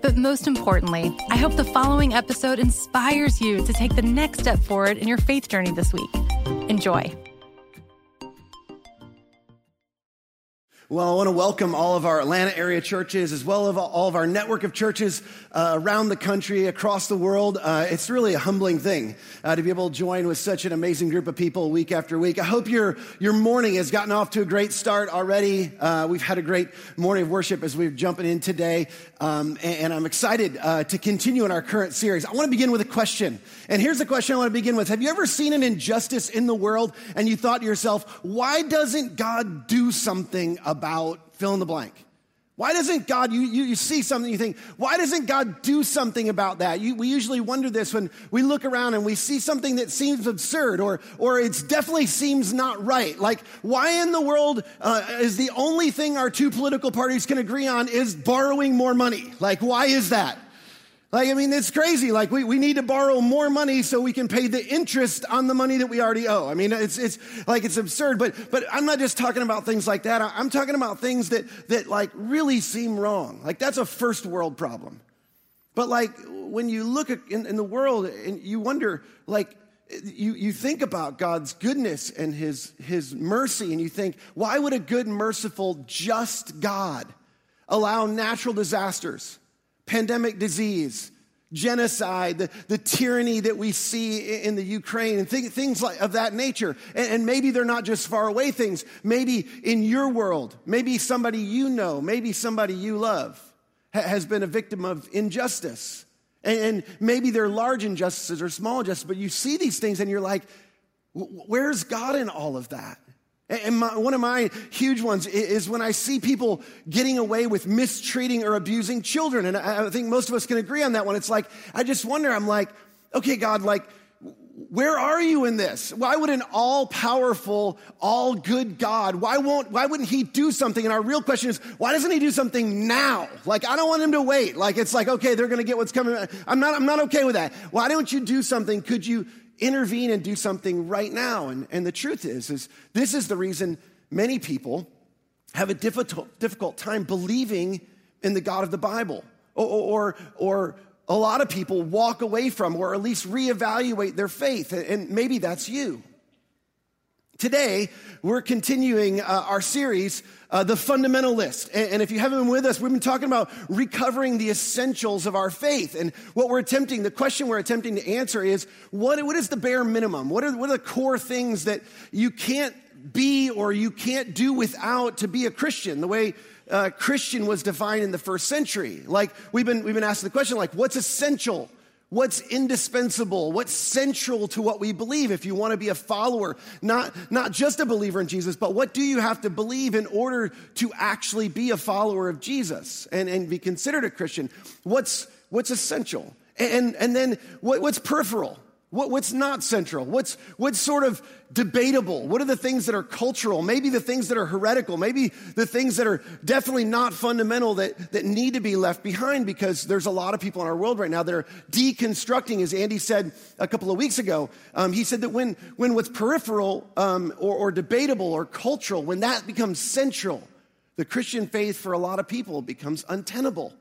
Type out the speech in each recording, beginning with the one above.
But most importantly, I hope the following episode inspires you to take the next step forward in your faith journey this week. Enjoy. Well, I want to welcome all of our Atlanta area churches as well as all of our network of churches uh, around the country, across the world. Uh, it's really a humbling thing uh, to be able to join with such an amazing group of people week after week. I hope your, your morning has gotten off to a great start already. Uh, we've had a great morning of worship as we're jumping in today. Um, and, and, I'm excited uh, to continue in our current series. I want to begin with a question. And here's the question I want to begin with Have you ever seen an injustice in the world and you thought to yourself, why doesn't God do something about fill in the blank. Why doesn't God, you, you, you, see something, you think, why doesn't God do something about that? You, we usually wonder this when we look around and we see something that seems absurd or, or it definitely seems not right. Like, why in the world uh, is the only thing our two political parties can agree on is borrowing more money? Like, why is that? Like, I mean, it's crazy. Like, we, we need to borrow more money so we can pay the interest on the money that we already owe. I mean, it's, it's like, it's absurd. But, but I'm not just talking about things like that. I'm talking about things that, that like really seem wrong. Like, that's a first world problem. But like, when you look in, in the world and you wonder, like, you, you think about God's goodness and his, his mercy, and you think, why would a good, merciful, just God allow natural disasters? Pandemic disease, genocide, the, the tyranny that we see in the Ukraine, and th- things like, of that nature. And, and maybe they're not just far away things. Maybe in your world, maybe somebody you know, maybe somebody you love ha- has been a victim of injustice. And, and maybe they're large injustices or small injustices, but you see these things and you're like, where's God in all of that? And my, one of my huge ones is when I see people getting away with mistreating or abusing children. And I think most of us can agree on that one. It's like, I just wonder, I'm like, okay, God, like, where are you in this? Why would an all powerful, all good God, why won't, why wouldn't he do something? And our real question is, why doesn't he do something now? Like, I don't want him to wait. Like, it's like, okay, they're going to get what's coming. I'm not, I'm not okay with that. Why don't you do something? Could you intervene and do something right now. And, and the truth is, is this is the reason many people have a difficult, difficult time believing in the God of the Bible. Or, or, or a lot of people walk away from, or at least reevaluate their faith. And maybe that's you. Today, we're continuing uh, our series, uh, The Fundamental List. And, and if you haven't been with us, we've been talking about recovering the essentials of our faith. And what we're attempting, the question we're attempting to answer is what, what is the bare minimum? What are, what are the core things that you can't be or you can't do without to be a Christian? The way uh, Christian was defined in the first century. Like we've been, we've been asking the question, like, what's essential? What's indispensable? What's central to what we believe if you want to be a follower, not, not just a believer in Jesus, but what do you have to believe in order to actually be a follower of Jesus and, and be considered a Christian? What's, what's essential? And, and then what, what's peripheral? What, what's not central? What's, what's sort of debatable? What are the things that are cultural? Maybe the things that are heretical? Maybe the things that are definitely not fundamental that, that need to be left behind because there's a lot of people in our world right now that are deconstructing, as Andy said a couple of weeks ago. Um, he said that when, when what's peripheral um, or, or debatable or cultural, when that becomes central, the Christian faith for a lot of people becomes untenable.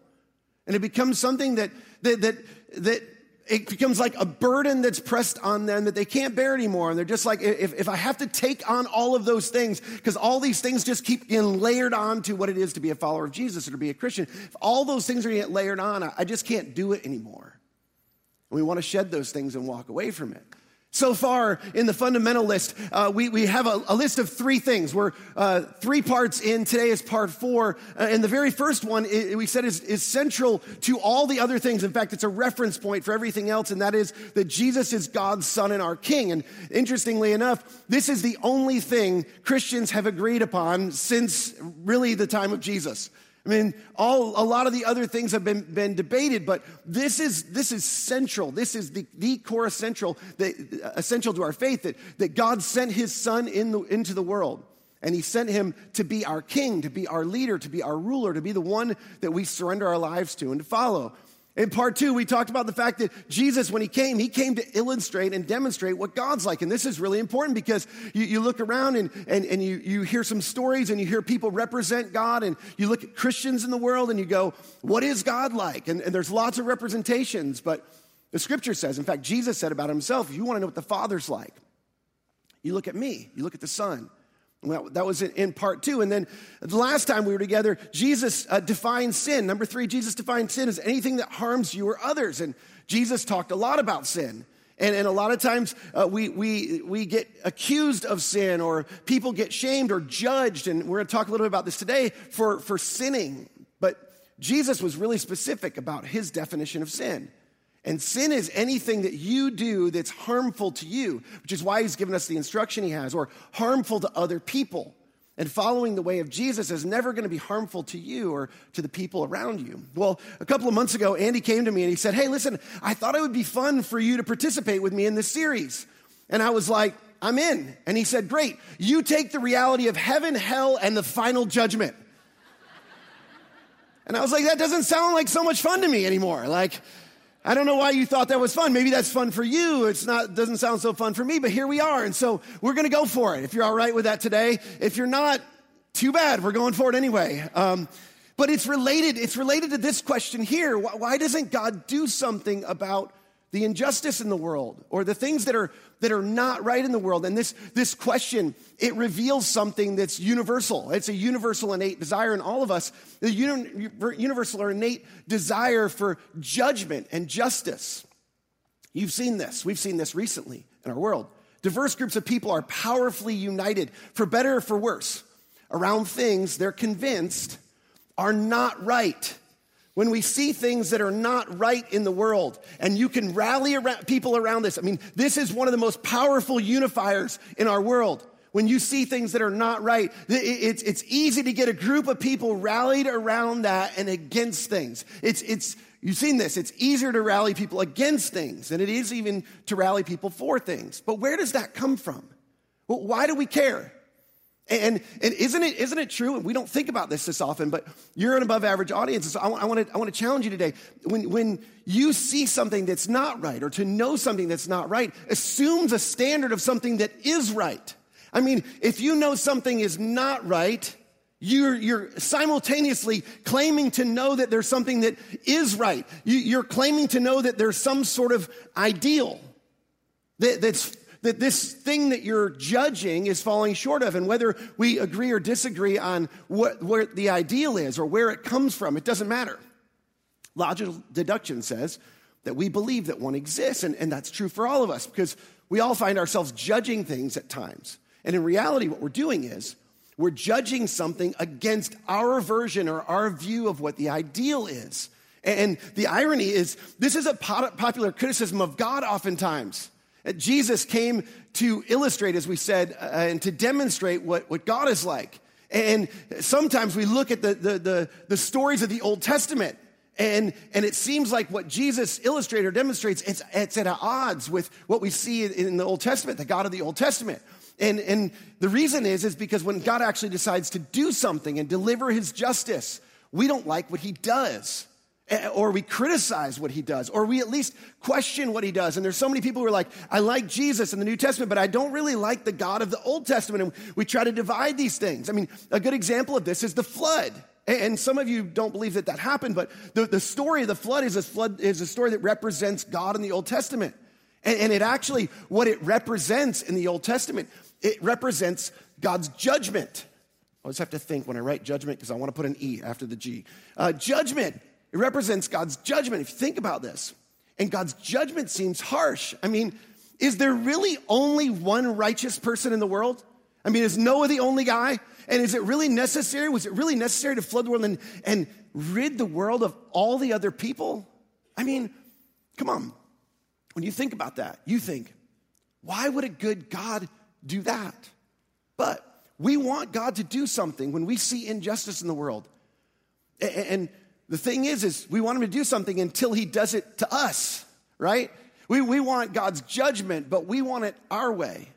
And it becomes something that, that, that, that it becomes like a burden that's pressed on them that they can't bear anymore. And they're just like, if, if I have to take on all of those things, because all these things just keep getting layered on to what it is to be a follower of Jesus or to be a Christian, if all those things are getting layered on, I just can't do it anymore. And we want to shed those things and walk away from it. So far in the fundamental list, uh, we, we have a, a, list of three things. We're uh, three parts in. Today is part four. Uh, and the very first one, it, we said, is, is central to all the other things. In fact, it's a reference point for everything else, and that is that Jesus is God's Son and our King. And interestingly enough, this is the only thing Christians have agreed upon since really the time of Jesus. I mean, all, a lot of the other things have been, been debated, but this is, this is central. This is the, the core essential, the, uh, essential to our faith that, that God sent his son in the, into the world. And he sent him to be our king, to be our leader, to be our ruler, to be the one that we surrender our lives to and to follow. In part two, we talked about the fact that Jesus, when he came, he came to illustrate and demonstrate what God's like. And this is really important because you, you look around and, and, and you, you hear some stories and you hear people represent God and you look at Christians in the world and you go, what is God like? And, and there's lots of representations, but the scripture says, in fact, Jesus said about himself, you want to know what the Father's like, you look at me, you look at the Son. Well, that was in part two. And then the last time we were together, Jesus uh, defined sin. Number three, Jesus defined sin as anything that harms you or others. And Jesus talked a lot about sin. And, and a lot of times uh, we, we, we get accused of sin or people get shamed or judged. And we're going to talk a little bit about this today for, for sinning. But Jesus was really specific about his definition of sin. And sin is anything that you do that's harmful to you, which is why he's given us the instruction he has, or harmful to other people. And following the way of Jesus is never going to be harmful to you or to the people around you. Well, a couple of months ago, Andy came to me and he said, Hey, listen, I thought it would be fun for you to participate with me in this series. And I was like, I'm in. And he said, Great, you take the reality of heaven, hell, and the final judgment. And I was like, That doesn't sound like so much fun to me anymore. Like, I don't know why you thought that was fun. Maybe that's fun for you. It's not, doesn't sound so fun for me, but here we are. And so we're going to go for it. If you're all right with that today, if you're not, too bad. We're going for it anyway. Um, but it's related, it's related to this question here. Why, why doesn't God do something about the injustice in the world or the things that are that are not right in the world. And this this question it reveals something that's universal. It's a universal innate desire in all of us. The uni- universal or innate desire for judgment and justice. You've seen this. We've seen this recently in our world. Diverse groups of people are powerfully united for better or for worse. Around things they're convinced are not right when we see things that are not right in the world and you can rally around people around this. I mean, this is one of the most powerful unifiers in our world. When you see things that are not right, it's, it's easy to get a group of people rallied around that and against things. It's, it's, you've seen this. It's easier to rally people against things than it is even to rally people for things. But where does that come from? Well, why do we care? And, and isn't, it, isn't it true? And we don't think about this this often, but you're an above average audience. So I, I want to challenge you today. When, when you see something that's not right or to know something that's not right, assumes a standard of something that is right. I mean, if you know something is not right, you're, you're simultaneously claiming to know that there's something that is right. You, you're claiming to know that there's some sort of ideal that, that's that this thing that you're judging is falling short of. And whether we agree or disagree on what, the ideal is or where it comes from, it doesn't matter. Logical deduction says that we believe that one exists. And, and that's true for all of us because we all find ourselves judging things at times. And in reality, what we're doing is we're judging something against our version or our view of what the ideal is. And the irony is, this is a popular criticism of God oftentimes. Jesus came to illustrate, as we said, uh, and to demonstrate what, what God is like. And sometimes we look at the, the, the, the, stories of the Old Testament, and, and it seems like what Jesus illustrates or demonstrates, it's, it's at odds with what we see in the Old Testament, the God of the Old Testament. And, and the reason is, is because when God actually decides to do something and deliver his justice, we don't like what he does. Eh, or we criticize what he does, or we at least question what he does. And there's so many people who are like, I like Jesus in the New Testament, but I don't really like the God of the Old Testament. And we try to divide these things. I mean, a good example of this is the flood. And some of you don't believe that that happened, but the, the story of the flood is a flood is a story that represents God in the Old Testament. And, and it actually, what it represents in the Old Testament, it represents God's judgment. I always have to think when I write judgment because I want to put an E after the G. Uh, judgment. It represents God's judgment. If you think about this, and God's judgment seems harsh. I mean, Is there really only one righteous person in the world? I mean, is Noah the only guy? And is it really necessary? Was it really necessary to flood the world and, and rid the world of all the other people? I mean, come on. When you think about that, you think, why would a good God do that? But we want God to do something when we see injustice in the world. And the thing is, is we want him to do something until he does it to us, right? We, we want God's judgment, but we want it our way.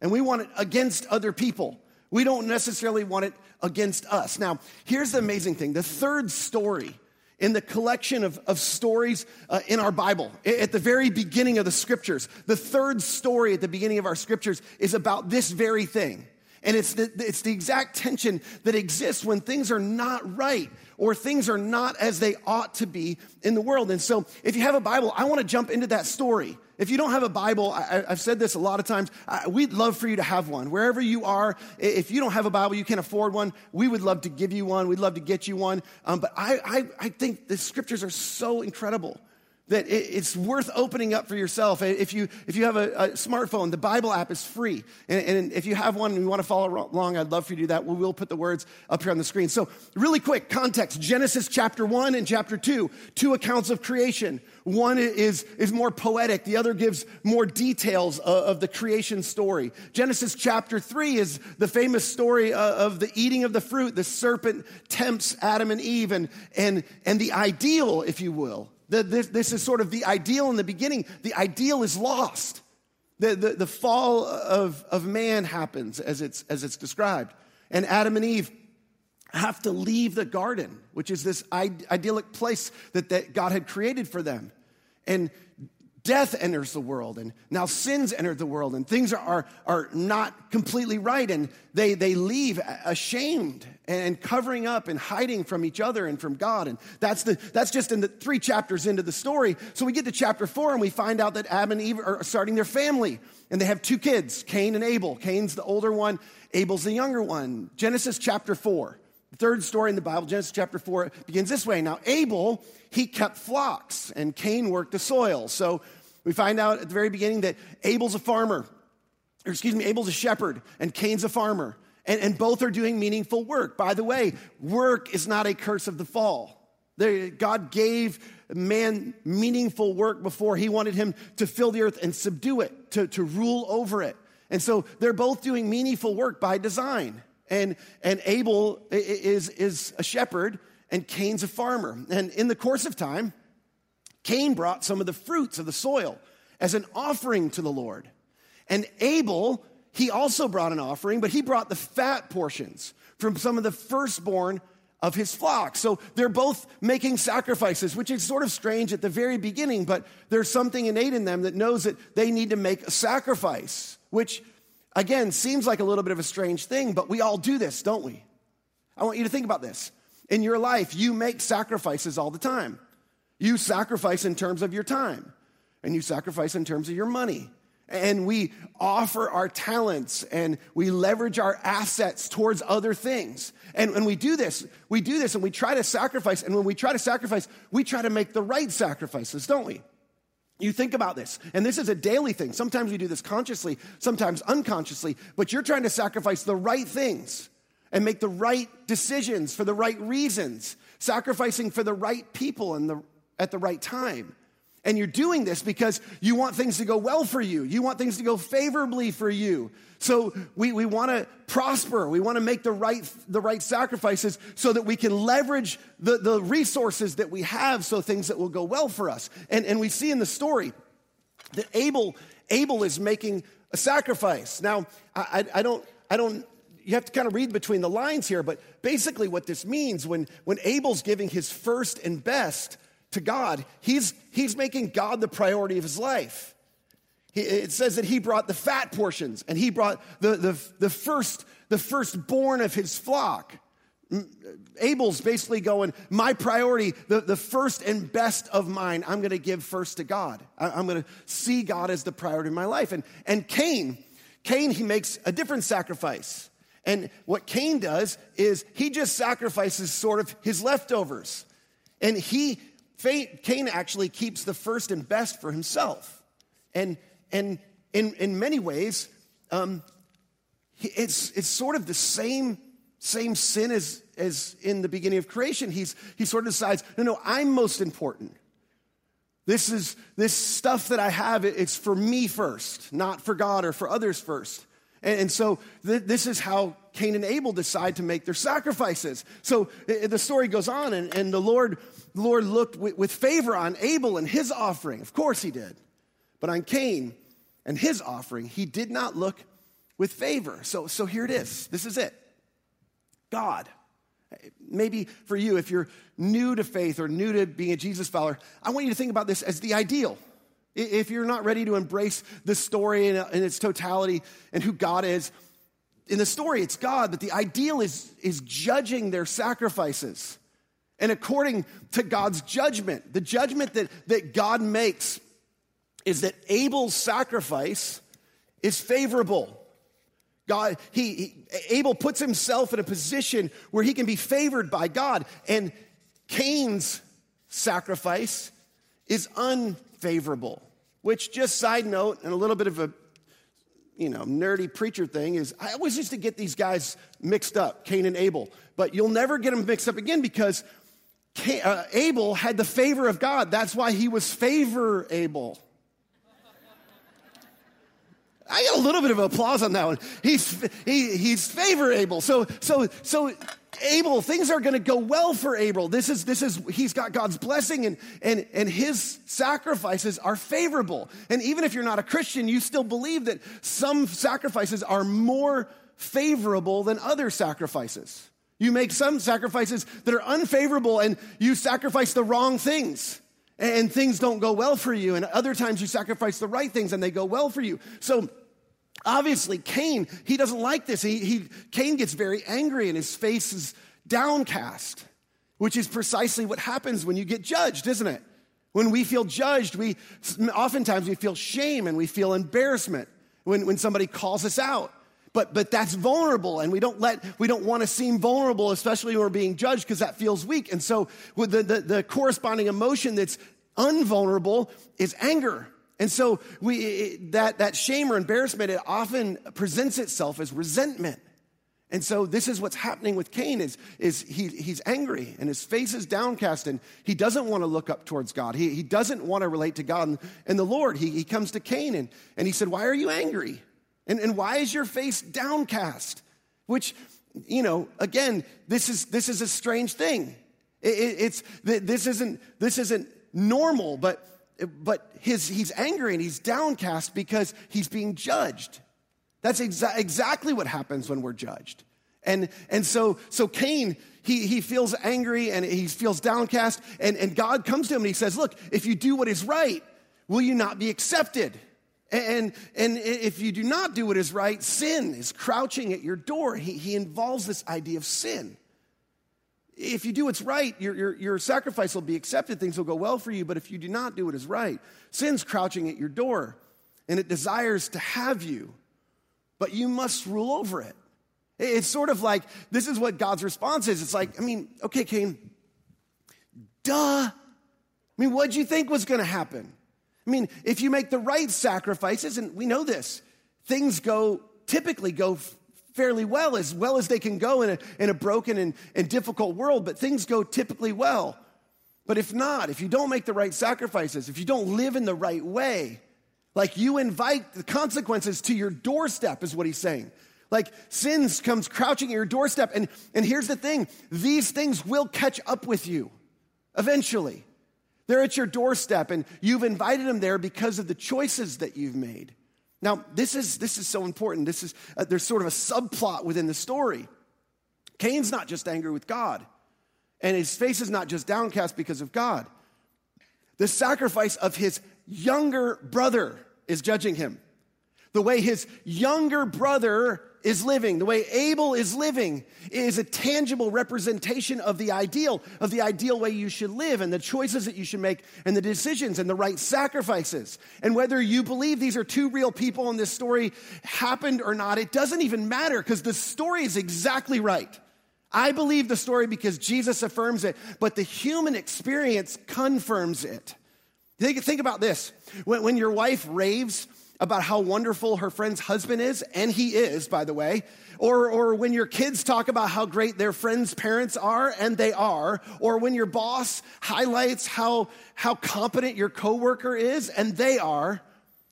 And we want it against other people. We don't necessarily want it against us. Now, here's the amazing thing the third story in the collection of, of stories uh, in our Bible, at the very beginning of the scriptures, the third story at the beginning of our scriptures is about this very thing. And it's the, it's the exact tension that exists when things are not right or things are not as they ought to be in the world. And so, if you have a Bible, I want to jump into that story. If you don't have a Bible, I, have said this a lot of times, I, we'd love for you to have one. Wherever you are, if you don't have a Bible, you can't afford one, we would love to give you one. We'd love to get you one. Um, but I, I, I think the scriptures are so incredible that it's worth opening up for yourself. If you, if you have a, a smartphone, the Bible app is free. And, and, if you have one and you want to follow along, I'd love for you to do that. We will put the words up here on the screen. So, really quick context Genesis chapter 1 and chapter 2, two accounts of creation. One is, is more poetic, the other gives more details of, of the creation story. Genesis chapter 3 is the famous story uh, of the eating of the fruit. The serpent tempts Adam and Eve, and, and, and the ideal, if you will, this, this is sort of the ideal in the beginning. The ideal is lost. The, the, the fall of, of man happens as it's, as it's described. And Adam and Eve have to leave the garden, which is this idyllic place that, that God had created for them. And death enters the world and now sins entered the world and things are, are, are not completely right and they, they leave ashamed and covering up and hiding from each other and from god. And that's, the, that's just in the three chapters into the story. So we get to chapter four and we find out that adam and eve are starting their family and they have two kids cain and abel. Cain's the older one abel's the younger one. Genesis chapter four. The third story in the bible genesis chapter four begins this way. Now abel he kept flocks and Cain worked the soil. So we find out at the very beginning that Abel's a farmer, or excuse me, Abel's a shepherd and Cain's a farmer. And, and both are doing meaningful work. By the way, work is not a curse of the fall. God gave man meaningful work before he wanted him to fill the earth and subdue it, to, to rule over it. And so they're both doing meaningful work by design. And, and Abel is, is a shepherd and Cain's a farmer. And in the course of time, Cain brought some of the fruits of the soil as an offering to the Lord. And Abel, he also brought an offering, but he brought the fat portions from some of the firstborn of his flock. So they're both making sacrifices, which is sort of strange at the very beginning, but there's something innate in them that knows that they need to make a sacrifice, which again seems like a little bit of a strange thing, but we all do this, don't we? I want you to think about this in your life, you make sacrifices all the time. You sacrifice in terms of your time, and you sacrifice in terms of your money. And we offer our talents and we leverage our assets towards other things. And when we do this, we do this and we try to sacrifice. And when we try to sacrifice, we try to make the right sacrifices, don't we? You think about this, and this is a daily thing. Sometimes we do this consciously, sometimes unconsciously, but you're trying to sacrifice the right things and make the right decisions for the right reasons, sacrificing for the right people and the, at the right time. And you're doing this because you want things to go well for you. You want things to go favorably for you. So we, we want to prosper. We want to make the right, the right sacrifices so that we can leverage the, the resources that we have so things that will go well for us. And, and we see in the story that Abel, Abel is making a sacrifice. Now, I, I, don't, I don't you have to kind of read between the lines here, but basically what this means when, when Abel's giving his first and best to God, he's, he's making God the priority of his life. He, it says that he brought the fat portions and he brought the, the, the first, the firstborn of his flock. Abel's basically going, my priority, the, the first and best of mine, I'm going to give first to God. I, I'm going to see God as the priority of my life. And, and Cain, Cain, he makes a different sacrifice. And what Cain does is he just sacrifices sort of his leftovers. And he, Cain actually keeps the first and best for himself. And, and in, in many ways, um, it's, it's sort of the same, same sin as, as in the beginning of creation. He's, he sort of decides, no, no, I'm most important. This is this stuff that I have, it's for me first, not for God or for others first. And, and so th- this is how Cain and Abel decide to make their sacrifices. So the story goes on, and, and the Lord, the Lord looked with, favor on Abel and his offering. Of course he did. But on Cain and his offering, he did not look with favor. So, so here it is. This is it. God. Maybe for you, if you're new to faith or new to being a Jesus follower, I want you to think about this as the ideal. If you're not ready to embrace the story in its totality and who God is, in the story, it's God, but the ideal is, is judging their sacrifices. And according to God's judgment, the judgment that, that God makes is that Abel's sacrifice is favorable. God, he, he, Abel puts himself in a position where he can be favored by God, and Cain's sacrifice is unfavorable. Which, just side note, and a little bit of a you know nerdy preacher thing is, I always used to get these guys mixed up, Cain and Abel, but you'll never get them mixed up again because Uh, Abel had the favor of God. That's why he was favorable. I get a little bit of applause on that one. He's, he, he's favorable. So, so, so Abel, things are going to go well for Abel. This is, this is, he's got God's blessing and, and, and his sacrifices are favorable. And even if you're not a Christian, you still believe that some sacrifices are more favorable than other sacrifices. You make some sacrifices that are unfavorable and you sacrifice the wrong things and things don't go well for you. And other times you sacrifice the right things and they go well for you. So Obviously, Cain, he doesn't like this. He, he, Cain gets very angry and his face is downcast, which is precisely what happens when you get judged, isn't it? When we feel judged, we oftentimes we feel shame and we feel embarrassment when, when somebody calls us out. But, but that's vulnerable and we don't let, we don't want to seem vulnerable, especially when we're being judged because that feels weak. And so with the, the, the corresponding emotion that's unvulnerable is anger. And so we, that, that shame or embarrassment, it often presents itself as resentment. And so this is what's happening with Cain is, is he, he's angry and his face is downcast and he doesn't want to look up towards God. He, he doesn't want to relate to God and, and the Lord. He, he comes to Cain and, and he said, why are you angry? And, and why is your face downcast? Which, you know, again, this is, this is a strange thing. It, it, it's, this isn't, this isn't normal, but but his, he's angry and he's downcast because he's being judged. That's exa- exactly what happens when we're judged. And, and so, so Cain, he, he feels angry and he feels downcast, and, and God comes to him and he says, Look, if you do what is right, will you not be accepted? And, and if you do not do what is right, sin is crouching at your door. He, he involves this idea of sin if you do what's right, your, your, your sacrifice will be accepted, things will go well for you. But if you do not do what is right, sin's crouching at your door and it desires to have you, but you must rule over it. It's sort of like this is what God's response is. It's like, I mean, okay, Cain, duh. I mean, what'd you think was going to happen? I mean, if you make the right sacrifices, and we know this, things go typically go fairly well, as well as they can go in a, in a broken and, and difficult world, but things go typically well. But if not, if you don't make the right sacrifices, if you don't live in the right way, like you invite the consequences to your doorstep, is what he's saying. Like sins comes crouching at your doorstep. And, and here's the thing these things will catch up with you eventually. They're at your doorstep, and you've invited them there because of the choices that you've made. Now, this is, this is so important. This is, uh, there's sort of a subplot within the story. Cain's not just angry with God, and his face is not just downcast because of God. The sacrifice of his younger brother is judging him. The way his younger brother is living, the way Abel is living, is a tangible representation of the ideal, of the ideal way you should live and the choices that you should make and the decisions and the right sacrifices. And whether you believe these are two real people and this story happened or not, it doesn't even matter because the story is exactly right. I believe the story because Jesus affirms it, but the human experience confirms it. Think, think about this. When, when your wife raves, about how wonderful her friend's husband is, and he is, by the way, or, or when your kids talk about how great their friends' parents are, and they are, or when your boss highlights how, how competent your coworker is, and they are,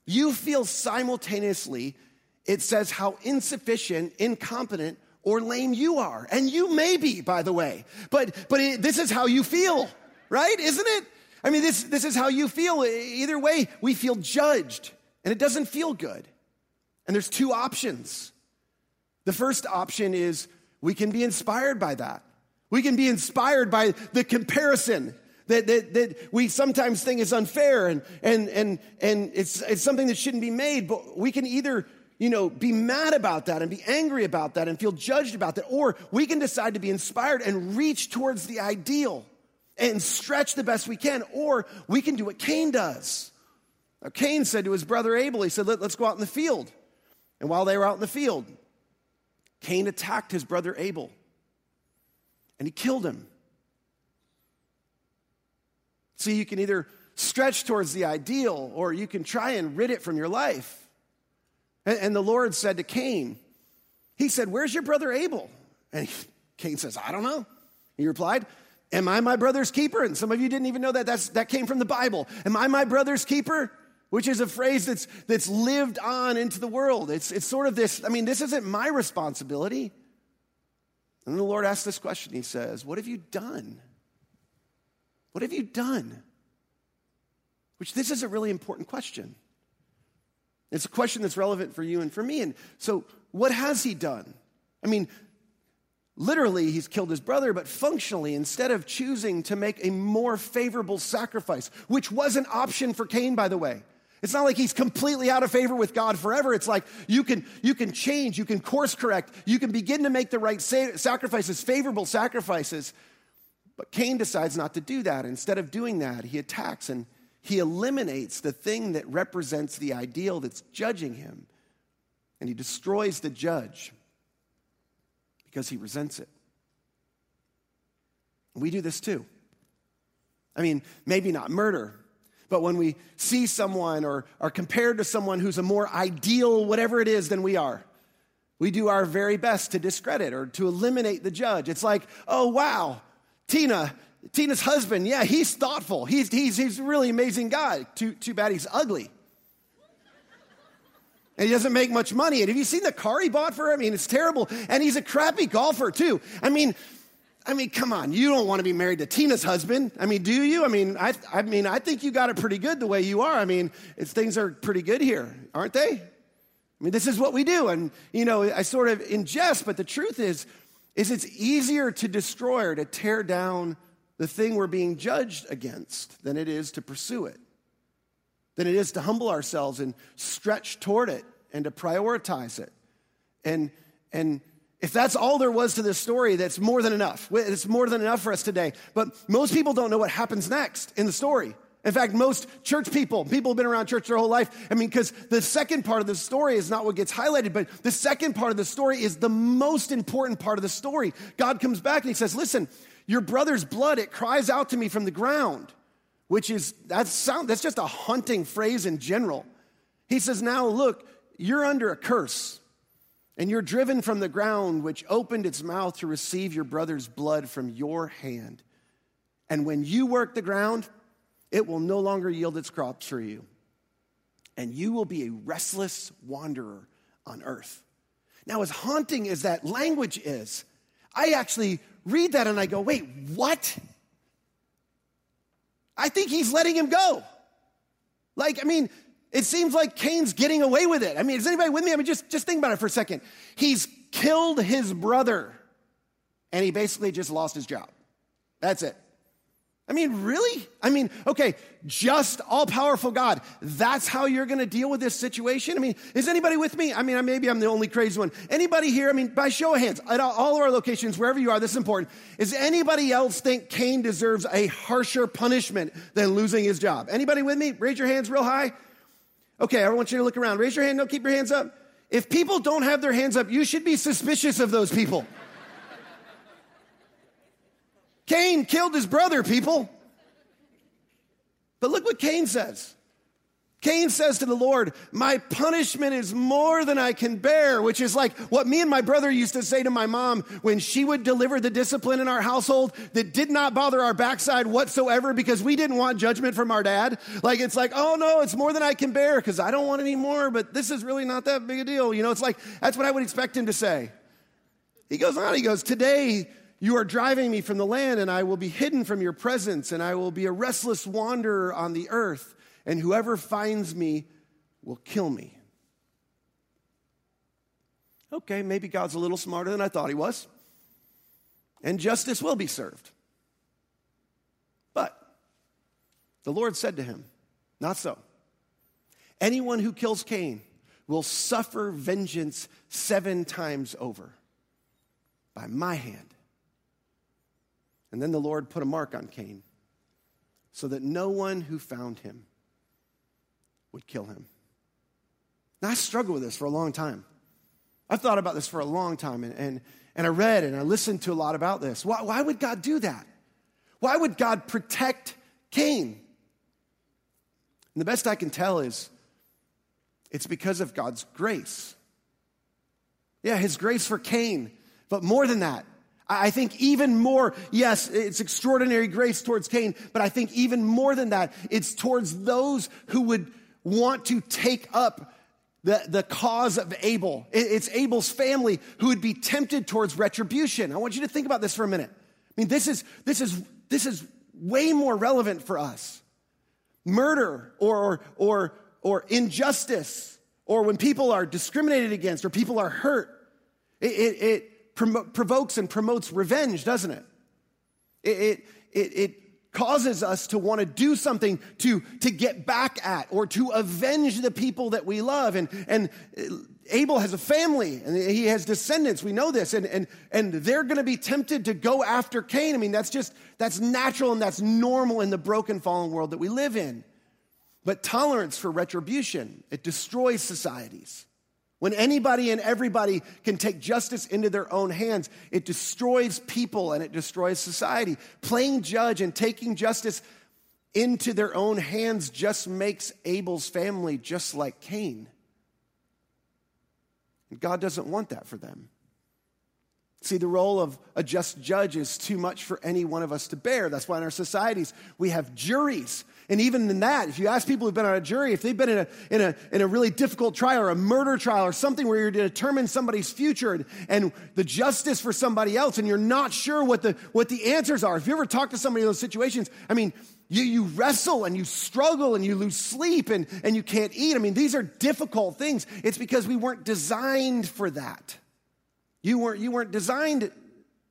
you feel simultaneously it says how insufficient, incompetent, or lame you are. And you may be, by the way. But, but it, this is how you feel, right? Isn't it? I mean, this, this is how you feel. Either way, we feel judged, and it doesn't feel good. And there's two options. The first option is we can be inspired by that. We can be inspired by the comparison that, that, that we sometimes think is unfair and, and, and, and it's, it's something that shouldn't be made, but we can either you know, be mad about that and be angry about that and feel judged about that. Or we can decide to be inspired and reach towards the ideal and stretch the best we can. Or we can do what Cain does. Now, Cain said to his brother Abel, he said, Let, us go out in the field. And while they were out in the field, Cain attacked his brother Abel and he killed him. See, you can either stretch towards the ideal or you can try and rid it from your life. And, and the Lord said to Cain, He said, Where's your brother Abel? And he, Cain says, I don't know. He replied, Am I my brother's keeper? And some of you didn't even know that. That's, that came from the Bible. Am I my brother's keeper? Which is a phrase that's, that's lived on into the world. It's, it's sort of this I mean, this isn't my responsibility. And the Lord asks this question He says, What have you done? What have you done? Which this is a really important question. It's a question that's relevant for you and for me. And so, what has he done? I mean, literally, he's killed his brother, but functionally, instead of choosing to make a more favorable sacrifice, which was an option for Cain, by the way. It's not like he's completely out of favor with God forever. It's like you can, you can change, you can course correct, you can begin to make the right sacrifices, favorable sacrifices. But Cain decides not to do that. Instead of doing that, he attacks and he eliminates the thing that represents the ideal that's judging him, and he destroys the judge because he resents it. We do this too. I mean, maybe not murder, but when we see someone or are compared to someone who's a more ideal, whatever it is, than we are, we do our very best to discredit or to eliminate the judge. It's like, oh, wow, Tina, Tina's husband, yeah, he's thoughtful. He's, he's, he's a really amazing guy. Too, too bad he's ugly. And he doesn't make much money. And have you seen the car he bought for her? I mean, it's terrible. And he's a crappy golfer, too. I mean, I mean, come on, you don't want to be married to Tina's husband. I mean, do you? I mean, I, I mean, I think you got it pretty good the way you are. I mean, things are pretty good here, aren't they? I mean, this is what we do. And, you know, I sort of ingest, but the truth is, is it's easier to destroy or to tear down the thing we're being judged against than it is to pursue it, than it is to humble ourselves and stretch toward it and to prioritize it. And, and if that's all there was to this story, that's more than enough. It's more than enough for us today. But most people don't know what happens next in the story. In fact, most church people, people have been around church their whole life. I mean, because the second part of the story is not what gets highlighted, but the second part of the story is the most important part of the story. God comes back and he says, Listen, your brother's blood, it cries out to me from the ground, which is, that's, sound, that's just a hunting phrase in general. He says, Now look, you're under a curse, and you're driven from the ground, which opened its mouth to receive your brother's blood from your hand. And when you work the ground, it will no longer yield its crops for you. And you will be a restless wanderer on earth. Now, as haunting as that language is, I actually read that and I go, wait, what? I think he's letting him go. Like, I mean, it seems like Cain's getting away with it. I mean, is anybody with me? I mean, just, just think about it for a second. He's killed his brother and he basically just lost his job. That's it. I mean, really? I mean, okay, just all powerful God. That's how you're going to deal with this situation? I mean, is anybody with me? I mean, maybe I'm the only crazy one. Anybody here? I mean, by show of hands, at all of our locations, wherever you are, this is important. Is anybody else think Cain deserves a harsher punishment than losing his job? Anybody with me? Raise your hands real high. Okay, I want you to look around. Raise your hand. No, keep your hands up. If people don't have their hands up, you should be suspicious of those people. Cain killed his brother, people. But look what Cain says. Cain says to the Lord, My punishment is more than I can bear, which is like what me and my brother used to say to my mom when she would deliver the discipline in our household that did not bother our backside whatsoever because we didn't want judgment from our dad. Like, it's like, oh no, it's more than I can bear because I don't want any more, but this is really not that big a deal. You know, it's like, that's what I would expect him to say. He goes on, he goes, Today you are driving me from the land, and I will be hidden from your presence, and I will be a restless wanderer on the earth and whoever finds me will kill me. Okay, maybe God's a little smarter than I thought he was, and justice will be served. But the Lord said to him, Not so. Anyone who kills Cain will suffer vengeance seven times over by my hand. And then the Lord put a mark on Cain so that no one who found him would kill him. Now, I struggled with this for a long time. I've thought about this for a long time, and, and, and I read and I listened to a lot about this. Why, why would God do that? Why would God protect Cain? And the best I can tell is it's because of God's grace. Yeah, his grace for Cain. But more than that, I think even more, yes, it's extraordinary grace towards Cain, but I think even more than that, it's towards those who would want to take up the, the cause of Abel. It's Abel's family who would be tempted towards retribution. I want you to think about this for a minute. I mean, this is, this is, this is way more relevant for us. Murder or, or, or, injustice or when people are discriminated against or people are hurt, it, it, it provokes and promotes revenge, doesn't it? It, it, it, causes us to want to do something to, to get back at or to avenge the people that we love. And, and uh, Abel has a family and he has descendants. We know this. And, and, and they're going to be tempted to go after Cain. I mean, that's just, that's natural and that's normal in the broken, fallen world that we live in. But tolerance for retribution, it destroys societies. When anybody and everybody can take justice into their own hands, it destroys people and it destroys society. Playing judge and taking justice into their own hands just makes Abel's family just like Cain. And God doesn't want that for them. See, the role of a just judge is too much for any one of us to bear. That's why in our societies we have juries and even in that, if you ask people who've been on a jury, if they've been in a, in a, in a really difficult trial or a murder trial or something where you're to determine somebody's future and, and the justice for somebody else and you're not sure what the, what the answers are. If you ever talk to somebody in those situations, I mean, you, you wrestle and you struggle and you lose sleep and, and you can't eat. I mean, these are difficult things. It's because we weren't designed for that. You weren't, you weren't designed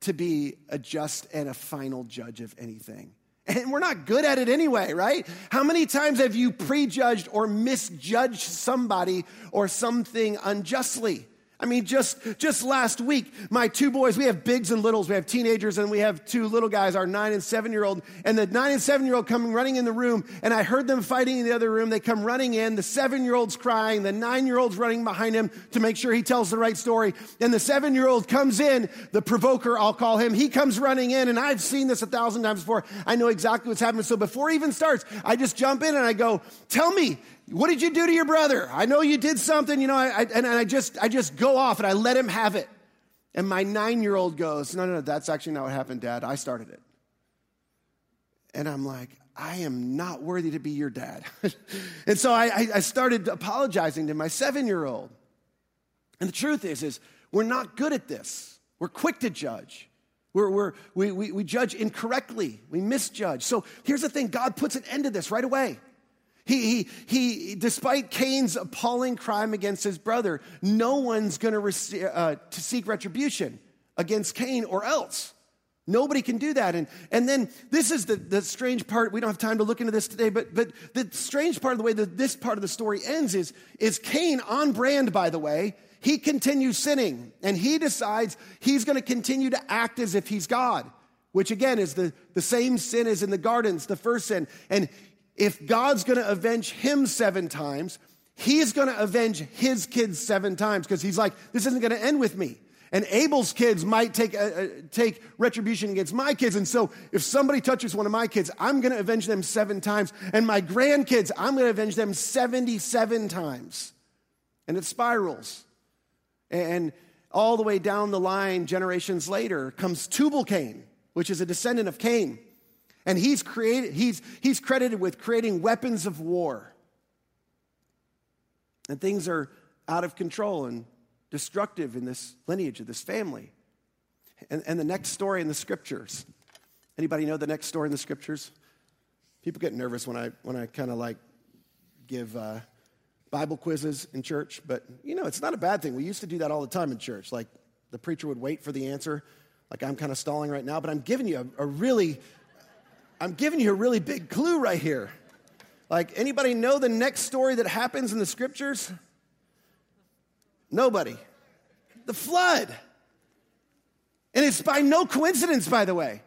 to be a just and a final judge of anything. And we're not good at it anyway, right? How many times have you prejudged or misjudged somebody or something unjustly? I mean, just, just last week, my two boys, we have bigs and littles. We have teenagers and we have two little guys, our nine and seven year old. And the nine and seven year old coming running in the room and I heard them fighting in the other room. They come running in. The seven year old's crying. The nine year old's running behind him to make sure he tells the right story. And the seven year old comes in, the provoker, I'll call him. He comes running in and I've seen this a thousand times before. I know exactly what's happening. So before he even starts, I just jump in and I go, tell me, what did you do to your brother? I know you did something, you know, I, I, and I just, I just go off and I let him have it. And my nine year old goes, No, no, no, that's actually not what happened, Dad. I started it. And I'm like, I am not worthy to be your dad. and so I, I started apologizing to my seven year old. And the truth is, is we're not good at this. We're quick to judge. We're, we're, we, we, we judge incorrectly. We misjudge. So here's the thing God puts an end to this right away. He, he, he, despite Cain's appalling crime against his brother, no one's going to uh, to seek retribution against Cain or else. Nobody can do that. And, and then this is the, the strange part. We don't have time to look into this today, but, but the strange part of the way that this part of the story ends is, is Cain on brand, by the way. He continues sinning and he decides he's going to continue to act as if he's God, which again is the, the same sin as in the gardens, the first sin. And if God's going to avenge him seven times, he's going to avenge his kids seven times because he's like, this isn't going to end with me. And Abel's kids might take, uh, uh, take retribution against my kids. And so if somebody touches one of my kids, I'm going to avenge them seven times. And my grandkids, I'm going to avenge them 77 times. And it spirals. And all the way down the line, generations later, comes Tubal Cain, which is a descendant of Cain. And he's, created, he's, he's credited with creating weapons of war. And things are out of control. And destructive in this lineage of this family. And, and the next story in the scriptures. Anybody know the next story in the scriptures? People get nervous when I when I kind of like give uh, Bible quizzes in church, but you know it's not a bad thing. We used to do that all the time in church. Like the preacher would wait for the answer. Like I'm kind of stalling right now, but I'm giving you a, a really, I'm giving you a really big clue right here. Like anybody know the next story that happens in the scriptures? Nobody. The flood. And it's by no coincidence, by the way.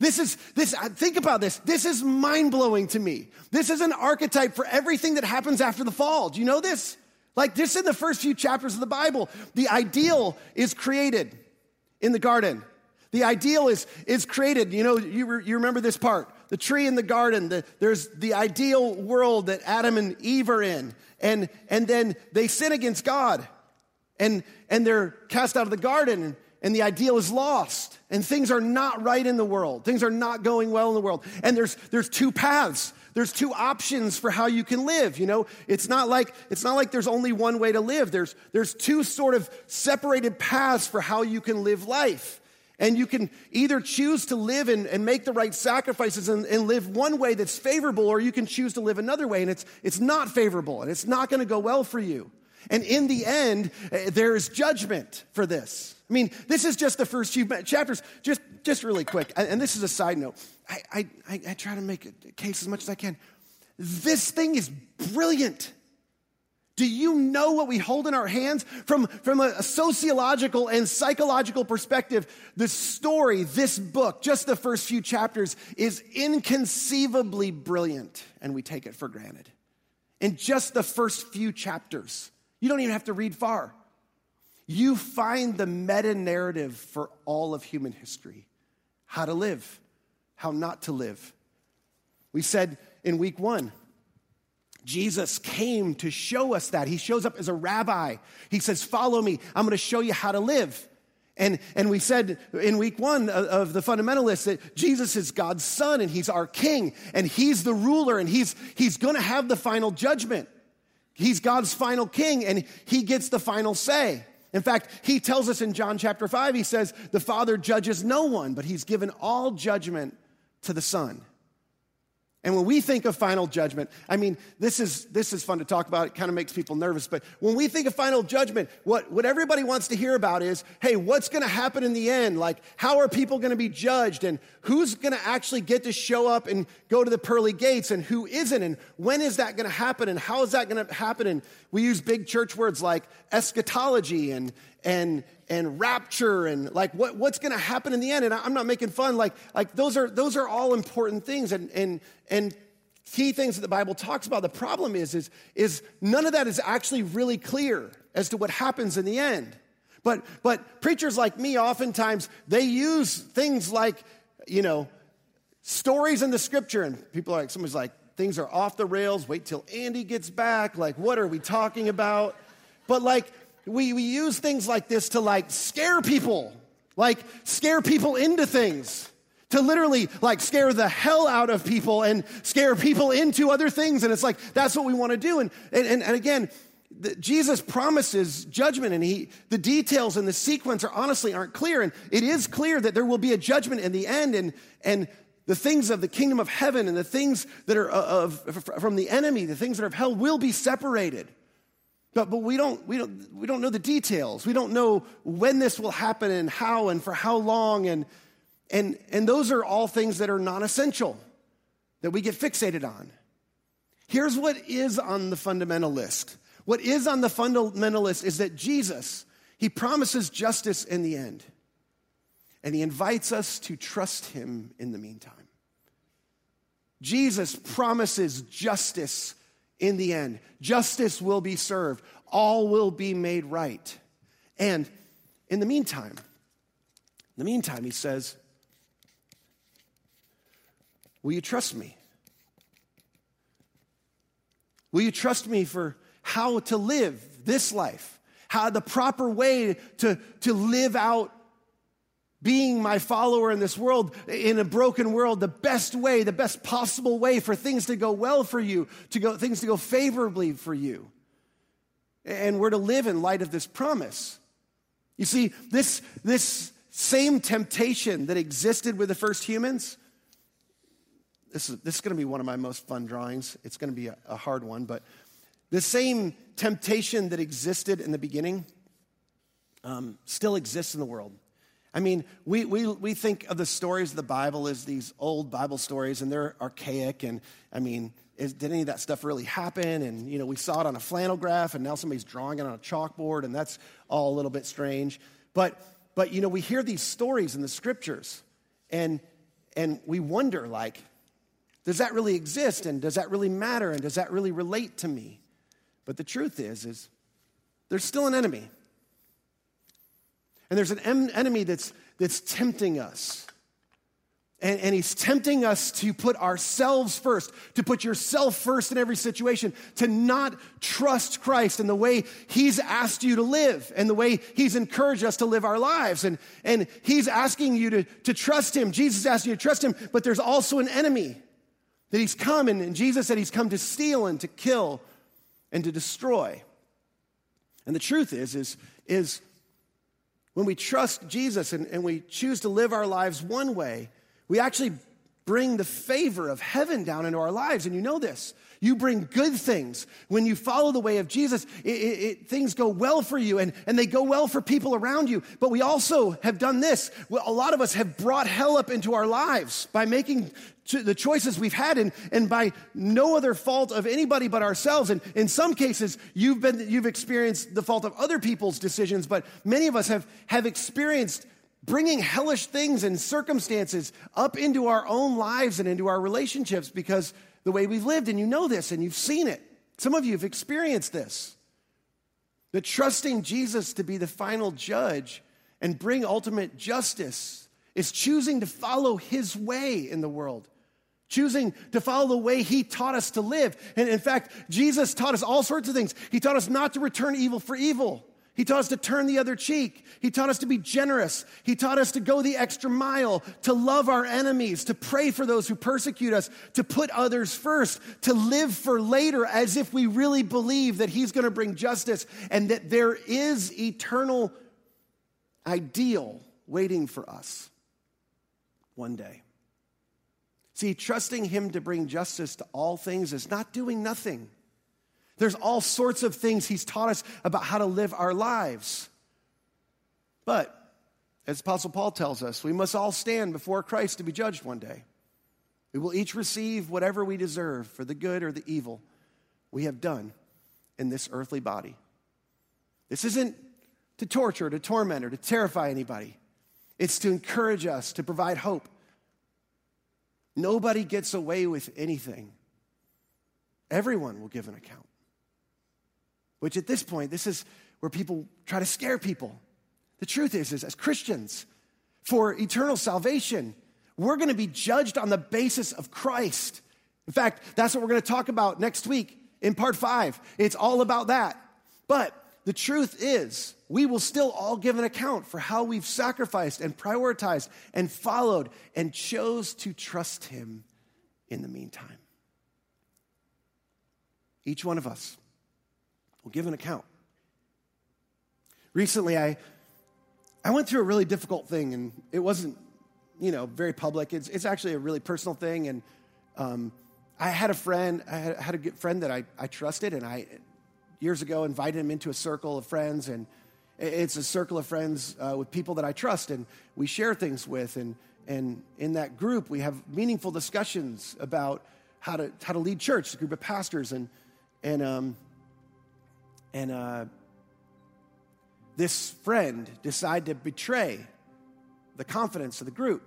This is, this, think about this. This is mind blowing to me. This is an archetype for everything that happens after the fall. Do you know this? Like this in the first few chapters of the Bible, the ideal is created in the garden. The ideal is, is created. You know, you, re, you remember this part. The tree in the garden, the, there's the ideal world that Adam and Eve are in. And, and then they sin against God. And, and they're cast out of the garden. And the ideal is lost. And things are not right in the world. Things are not going well in the world. And there's there's two paths. There's two options for how you can live you know? It's not like it's not like there's only one way to live. There's there's two sort of separated paths for how you can live life and you can either choose to live and, and make the right sacrifices and, and live one way that's favorable or you can choose to live another way and it's it's not favorable and it's not going to go well for you and in the end, uh, there is judgment for this. I mean, this is just the first few chapters. Just, just really quick, and this is a side note. I, I, I try to make a case as much as I can. This thing is brilliant. Do you know what we hold in our hands? From, from a, sociological and psychological perspective, the story, this book, just the first few chapters, is inconceivably brilliant, and we take it for granted. In just the first few chapters, you don't even have to read far. You find the meta narrative for all of human history how to live, how not to live. We said in week one, Jesus came to show us that. He shows up as a rabbi. He says, Follow me. I'm going to show you how to live. And, and we said in week one of the fundamental list that Jesus is God's son and he's our king and he's the ruler and he's, he's going to have the final judgment. He's God's final king and he gets the final say. In fact, he tells us in John chapter 5, he says, The Father judges no one, but he's given all judgment to the Son. And when we think of final judgment, I mean, this is, this is fun to talk about. It kind of makes people nervous. But when we think of final judgment, what, what everybody wants to hear about is hey, what's going to happen in the end? Like, how are people going to be judged? And who's going to actually get to show up and go to the pearly gates? And who isn't? And when is that going to happen? And how is that going to happen? And we use big church words like eschatology and, and, and rapture and like what, what's going to happen in the end? And i'm not making fun like, like those, are, those are all important things. And, and, and key things that the bible talks about. The problem is, is, is none of that is actually really clear as to what happens in the end. But, but preachers like me oftentimes they use things like you know stories in the scripture. And people are like somebody's like things are off the rails. Wait till andy gets back. Like what are we talking about? But like we, we use things like this to like scare people, like scare people into things, to literally like scare the hell out of people and scare people into other things. And it's like, that's what we want to do. And, and, and again, the, Jesus promises judgment and he, the details and the sequence are honestly aren't clear. And it is clear that there will be a judgment in the end and, and the things of the kingdom of heaven and the things that are uh, of, of, from the enemy, the things that are of hell will be separated. But, but we, don't, we, don't, we don't know the details. We don't know when this will happen and how and for how long. And, and, and those are all things that are non essential that we get fixated on. Here's what is on the fundamental list. What is on the fundamental list is that Jesus, he promises justice in the end. And he invites us to trust him in the meantime. Jesus promises justice in the end. Justice will be served, all will be made right. And in the meantime, in the meantime, he says, Will you trust me? Will you trust me for how to live this life? How the proper way to, to live out being my follower in this world, in a broken world, the best way, the best possible way for things to go well for you, to go, things to go favorably for you. And we're to live in light of this promise. You see, this, this same temptation that existed with the first humans, this is, this is going to be one of my most fun drawings. It's going to be a, a hard one, but the same temptation that existed in the beginning um, still exists in the world. I mean, we, we, we think of the stories of the Bible as these old Bible stories, and they're archaic. And I mean, is, did any of that stuff really happen? And, you know, we saw it on a flannel graph, and now somebody's drawing it on a chalkboard, and that's all a little bit strange. But, but you know, we hear these stories in the scriptures, and, and we wonder, like, does that really exist? And does that really matter? And does that really relate to me? But the truth is, is there's still an enemy. And there's an em- enemy that's, that's tempting us. And, and, he's tempting us to put ourselves first, to put yourself first in every situation, to not trust Christ in the way he's asked you to live and the way he's encouraged us to live our lives. And, and he's asking you to, to trust him. Jesus asked you to trust him, but there's also an enemy that he's come, and, and Jesus said he's come to steal and to kill and to destroy. And the truth is, is, is when we trust Jesus and, and we choose to live our lives one way, we actually bring the favor of heaven down into our lives. And you know this. You bring good things. When you follow the way of Jesus, it, it, it, things go well for you and, and they go well for people around you. But we also have done this. A lot of us have brought hell up into our lives by making the choices we've had and, and by no other fault of anybody but ourselves. And in some cases, you've, been, you've experienced the fault of other people's decisions, but many of us have, have experienced bringing hellish things and circumstances up into our own lives and into our relationships because the way we've lived, and you know this and you've seen it. Some of you have experienced this. That trusting Jesus to be the final judge and bring ultimate justice is choosing to follow his way in the world choosing to follow the way he taught us to live. And in fact, Jesus taught us all sorts of things. He taught us not to return evil for evil. He taught us to turn the other cheek. He taught us to be generous. He taught us to go the extra mile, to love our enemies, to pray for those who persecute us, to put others first, to live for later as if we really believe that He's going to bring justice and that there is eternal ideal waiting for us one day. See, trusting Him to bring justice to all things is not doing nothing. There's all sorts of things He's taught us about how to live our lives. But, as Apostle Paul tells us, we must all stand before Christ to be judged one day. We will each receive whatever we deserve for the good or the evil we have done in this earthly body. This isn't to torture, to torment, or to terrify anybody. It's to encourage us, to provide hope, Nobody gets away with anything. Everyone will give an account. Which at this point, this is where people try to scare people. The truth is, is as Christians, for eternal salvation, we're going to be judged on the basis of Christ. In fact, that's what we're going to talk about next week in part five. It's all about that. But the truth is, we will still all give an account for how we've sacrificed and prioritized and followed and chose to trust Him in the meantime. Each one of us will give an account. Recently, I, I went through a really difficult thing, and it wasn't, you know, very public. It's, it's actually a really personal thing, and um, I had a friend, I had, had a good friend that I, I trusted, and I years ago invited him into a circle of friends, and it's a circle of friends uh, with people that I trust and we share things with. And, and in that group, we have meaningful discussions about how to, how to lead church, a group of pastors. And, and, um, and uh, this friend decided to betray the confidence of the group,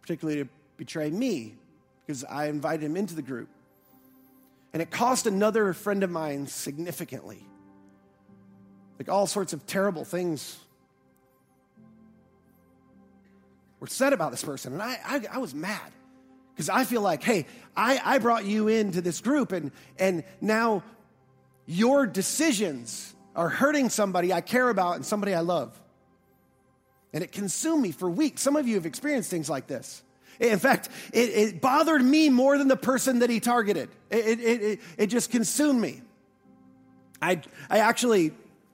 particularly to betray me because I invited him into the group. And it cost another friend of mine significantly. Like all sorts of terrible things or said about this person. And I, I, I was mad because I feel like, hey, I, I brought you into this group and, and now your decisions are hurting somebody I care about and somebody I love. And it consumed me for weeks. Some of you have experienced things like this. In fact, it, it bothered me more than the person that he targeted. It, it, it, it just consumed me. I, I actually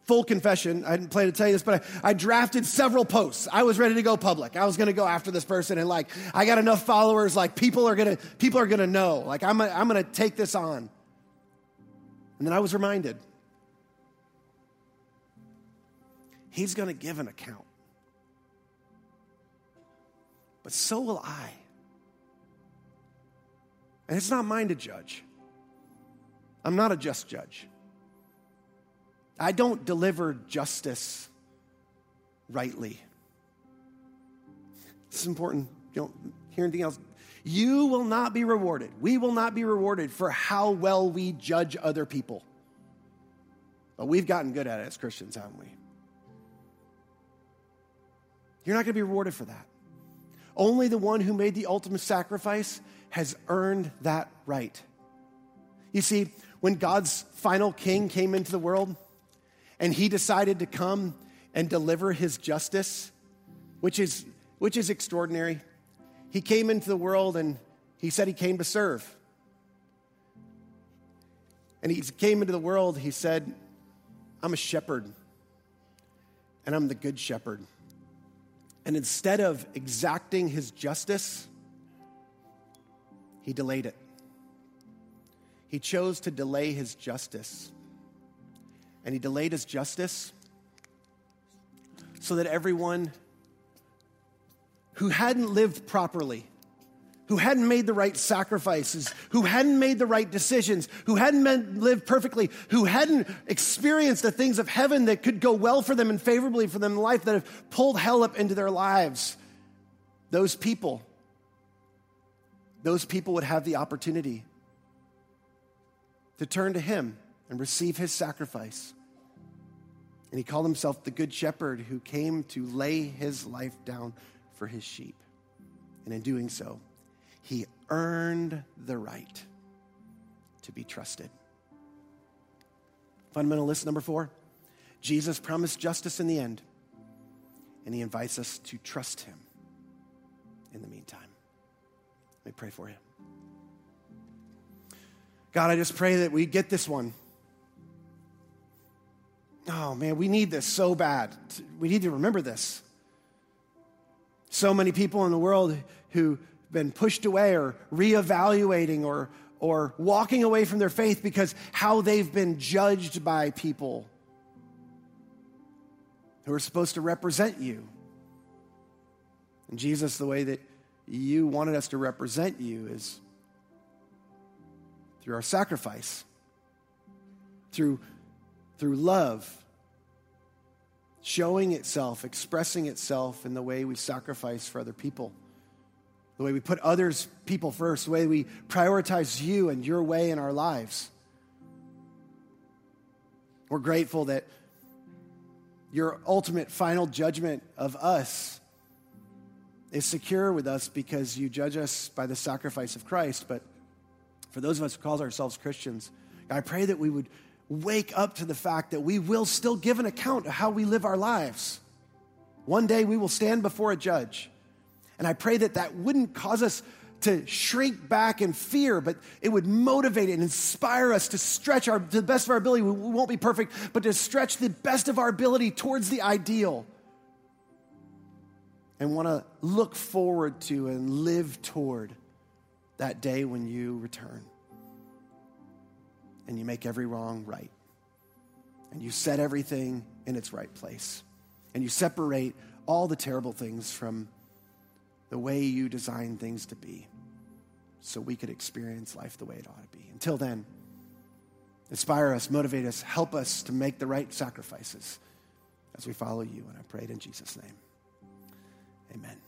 full confession, I didn't plan to tell you this, but I, I, drafted several posts. I was ready to go public. I was going to go after this person and like, I got enough followers, like people are going to, people are going to know, like I'm, I'm going to take this on. And then I was reminded, he's going to give an account. But so will I. And it's not mine to judge. I'm not a just judge. I don't deliver justice rightly. This is important. You don't hear anything else. You will not be rewarded. We will not be rewarded for how well we judge other people. But we've gotten good at it as Christians, haven't we? You're not going to be rewarded for that. Only the one who made the ultimate sacrifice has earned that right. You see, when God's final king came into the world, and he decided to come and deliver his justice, which is, which is extraordinary. He came into the world and he said he came to serve. And he came into the world, he said, I'm a shepherd, and I'm the good shepherd. And instead of exacting his justice, he delayed it. He chose to delay his justice and he delayed his justice so that everyone who hadn't lived properly, who hadn't made the right sacrifices, who hadn't made the right decisions, who hadn't lived perfectly, who hadn't experienced the things of heaven that could go well for them and favorably for them in life, that have pulled hell up into their lives, those people, those people would have the opportunity to turn to him and receive his sacrifice. And he called himself the Good Shepherd who came to lay his life down for his sheep. And in doing so, he earned the right to be trusted. Fundamental list number four Jesus promised justice in the end, and he invites us to trust him in the meantime. Let me pray for you. God, I just pray that we get this one oh man, we need this so bad. We need to remember this. So many people in the world who've been pushed away or reevaluating or, or walking away from their faith because how they've been judged by people who are supposed to represent you. And Jesus, the way that you wanted us to represent you is through our sacrifice, through through love showing itself, expressing itself in the way we sacrifice for other people, the way we put others, people first, the way we prioritize you and your way in our lives. We're grateful that your ultimate final judgment of us is secure with us because you judge us by the sacrifice of Christ. But for those of us who call ourselves Christians, I pray that we would wake up to the fact that we will still give an account of how we live our lives. One day we will stand before a judge. And I pray that that wouldn't cause us to shrink back in fear, but it would motivate and inspire us to stretch our, to the best of our ability. We won't be perfect, but to stretch the best of our ability towards the ideal. And want to look forward to and live toward that day when you return and you make every wrong right. And you set everything in its right place. And you separate all the terrible things from the way you design things to be so we could experience life the way it ought to be. Until then, inspire us, motivate us, help us to make the right sacrifices as we follow you. And I pray it in Jesus' name. Amen.